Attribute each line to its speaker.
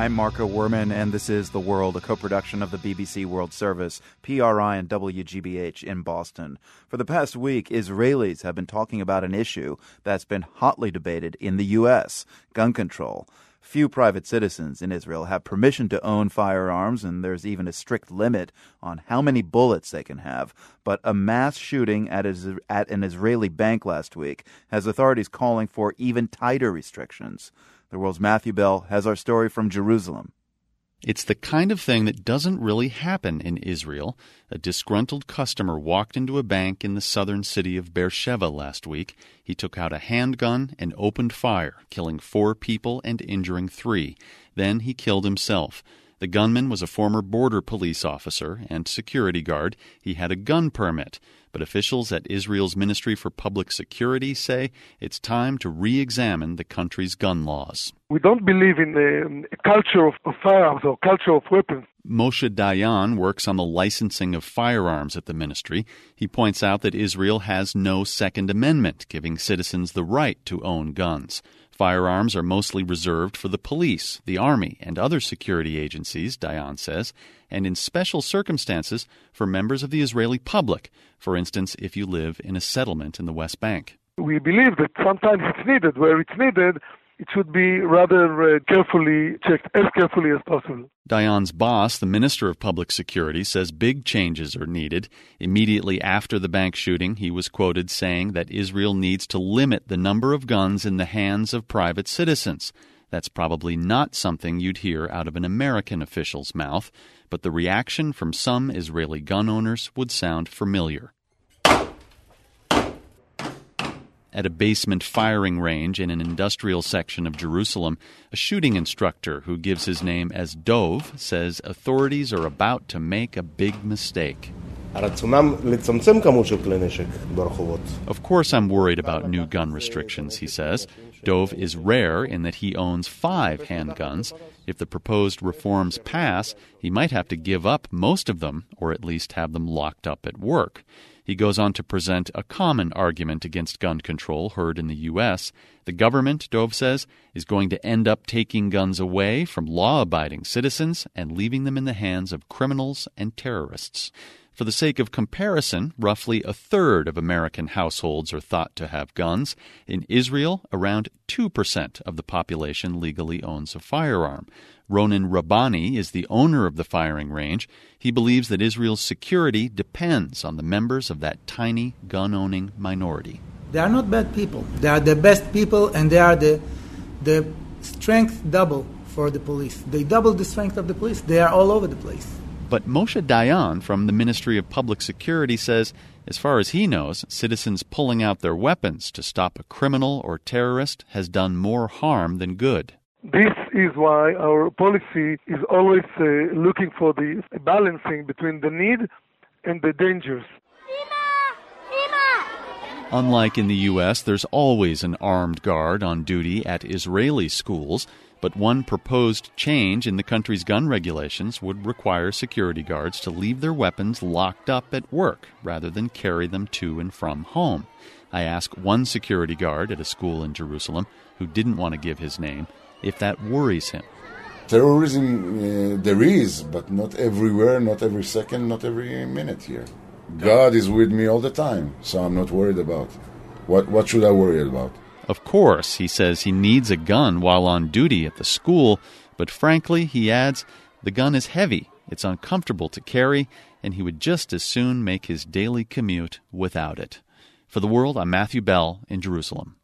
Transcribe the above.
Speaker 1: I'm Marco Werman, and this is The World, a co production of the BBC World Service, PRI, and WGBH in Boston. For the past week, Israelis have been talking about an issue that's been hotly debated in the U.S. gun control. Few private citizens in Israel have permission to own firearms, and there's even a strict limit on how many bullets they can have. But a mass shooting at, at an Israeli bank last week has authorities calling for even tighter restrictions. The world's Matthew Bell has our story from Jerusalem.
Speaker 2: It's the kind of thing that doesn't really happen in Israel. A disgruntled customer walked into a bank in the southern city of Beersheba last week. He took out a handgun and opened fire, killing four people and injuring three. Then he killed himself. The gunman was a former border police officer and security guard. He had a gun permit. But officials at Israel's Ministry for Public Security say it's time to re examine the country's gun laws.
Speaker 3: We don't believe in a, um, culture of, of firearms or culture of weapons.
Speaker 2: Moshe Dayan works on the licensing of firearms at the ministry. He points out that Israel has no Second Amendment giving citizens the right to own guns. Firearms are mostly reserved for the police, the army, and other security agencies, Dayan says, and in special circumstances for members of the Israeli public, for instance, if you live in a settlement in the West Bank.
Speaker 3: We believe that sometimes it's needed. Where it's needed, it should be rather uh, carefully checked, as carefully as possible.
Speaker 2: Dayan's boss, the Minister of Public Security, says big changes are needed. Immediately after the bank shooting, he was quoted saying that Israel needs to limit the number of guns in the hands of private citizens. That's probably not something you'd hear out of an American official's mouth, but the reaction from some Israeli gun owners would sound familiar. At a basement firing range in an industrial section of Jerusalem, a shooting instructor who gives his name as Dov says authorities are about to make a big mistake. Of course, I'm worried about new gun restrictions, he says. Dov is rare in that he owns five handguns. If the proposed reforms pass, he might have to give up most of them, or at least have them locked up at work. He goes on to present a common argument against gun control heard in the U.S. The government, Dov says, is going to end up taking guns away from law abiding citizens and leaving them in the hands of criminals and terrorists. For the sake of comparison, roughly a third of American households are thought to have guns. In Israel, around 2% of the population legally owns a firearm. Ronen Rabbani is the owner of the firing range. He believes that Israel's security depends on the members of that tiny gun owning minority.
Speaker 4: They are not bad people. They are the best people, and they are the, the strength double for the police. They double the strength of the police. They are all over the place.
Speaker 2: But Moshe Dayan from the Ministry of Public Security says, as far as he knows, citizens pulling out their weapons to stop a criminal or terrorist has done more harm than good.
Speaker 3: This is why our policy is always uh, looking for the balancing between the need and the dangers.
Speaker 2: Unlike in the U.S., there's always an armed guard on duty at Israeli schools. But one proposed change in the country's gun regulations would require security guards to leave their weapons locked up at work rather than carry them to and from home. I asked one security guard at a school in Jerusalem, who didn't want to give his name, if that worries him.
Speaker 5: Terrorism, uh, there is, but not everywhere, not every second, not every minute here. God is with me all the time, so I'm not worried about. What, what should I worry about?
Speaker 2: Of course, he says he needs a gun while on duty at the school, but frankly, he adds, the gun is heavy, it's uncomfortable to carry, and he would just as soon make his daily commute without it. For the world, I'm Matthew Bell in Jerusalem.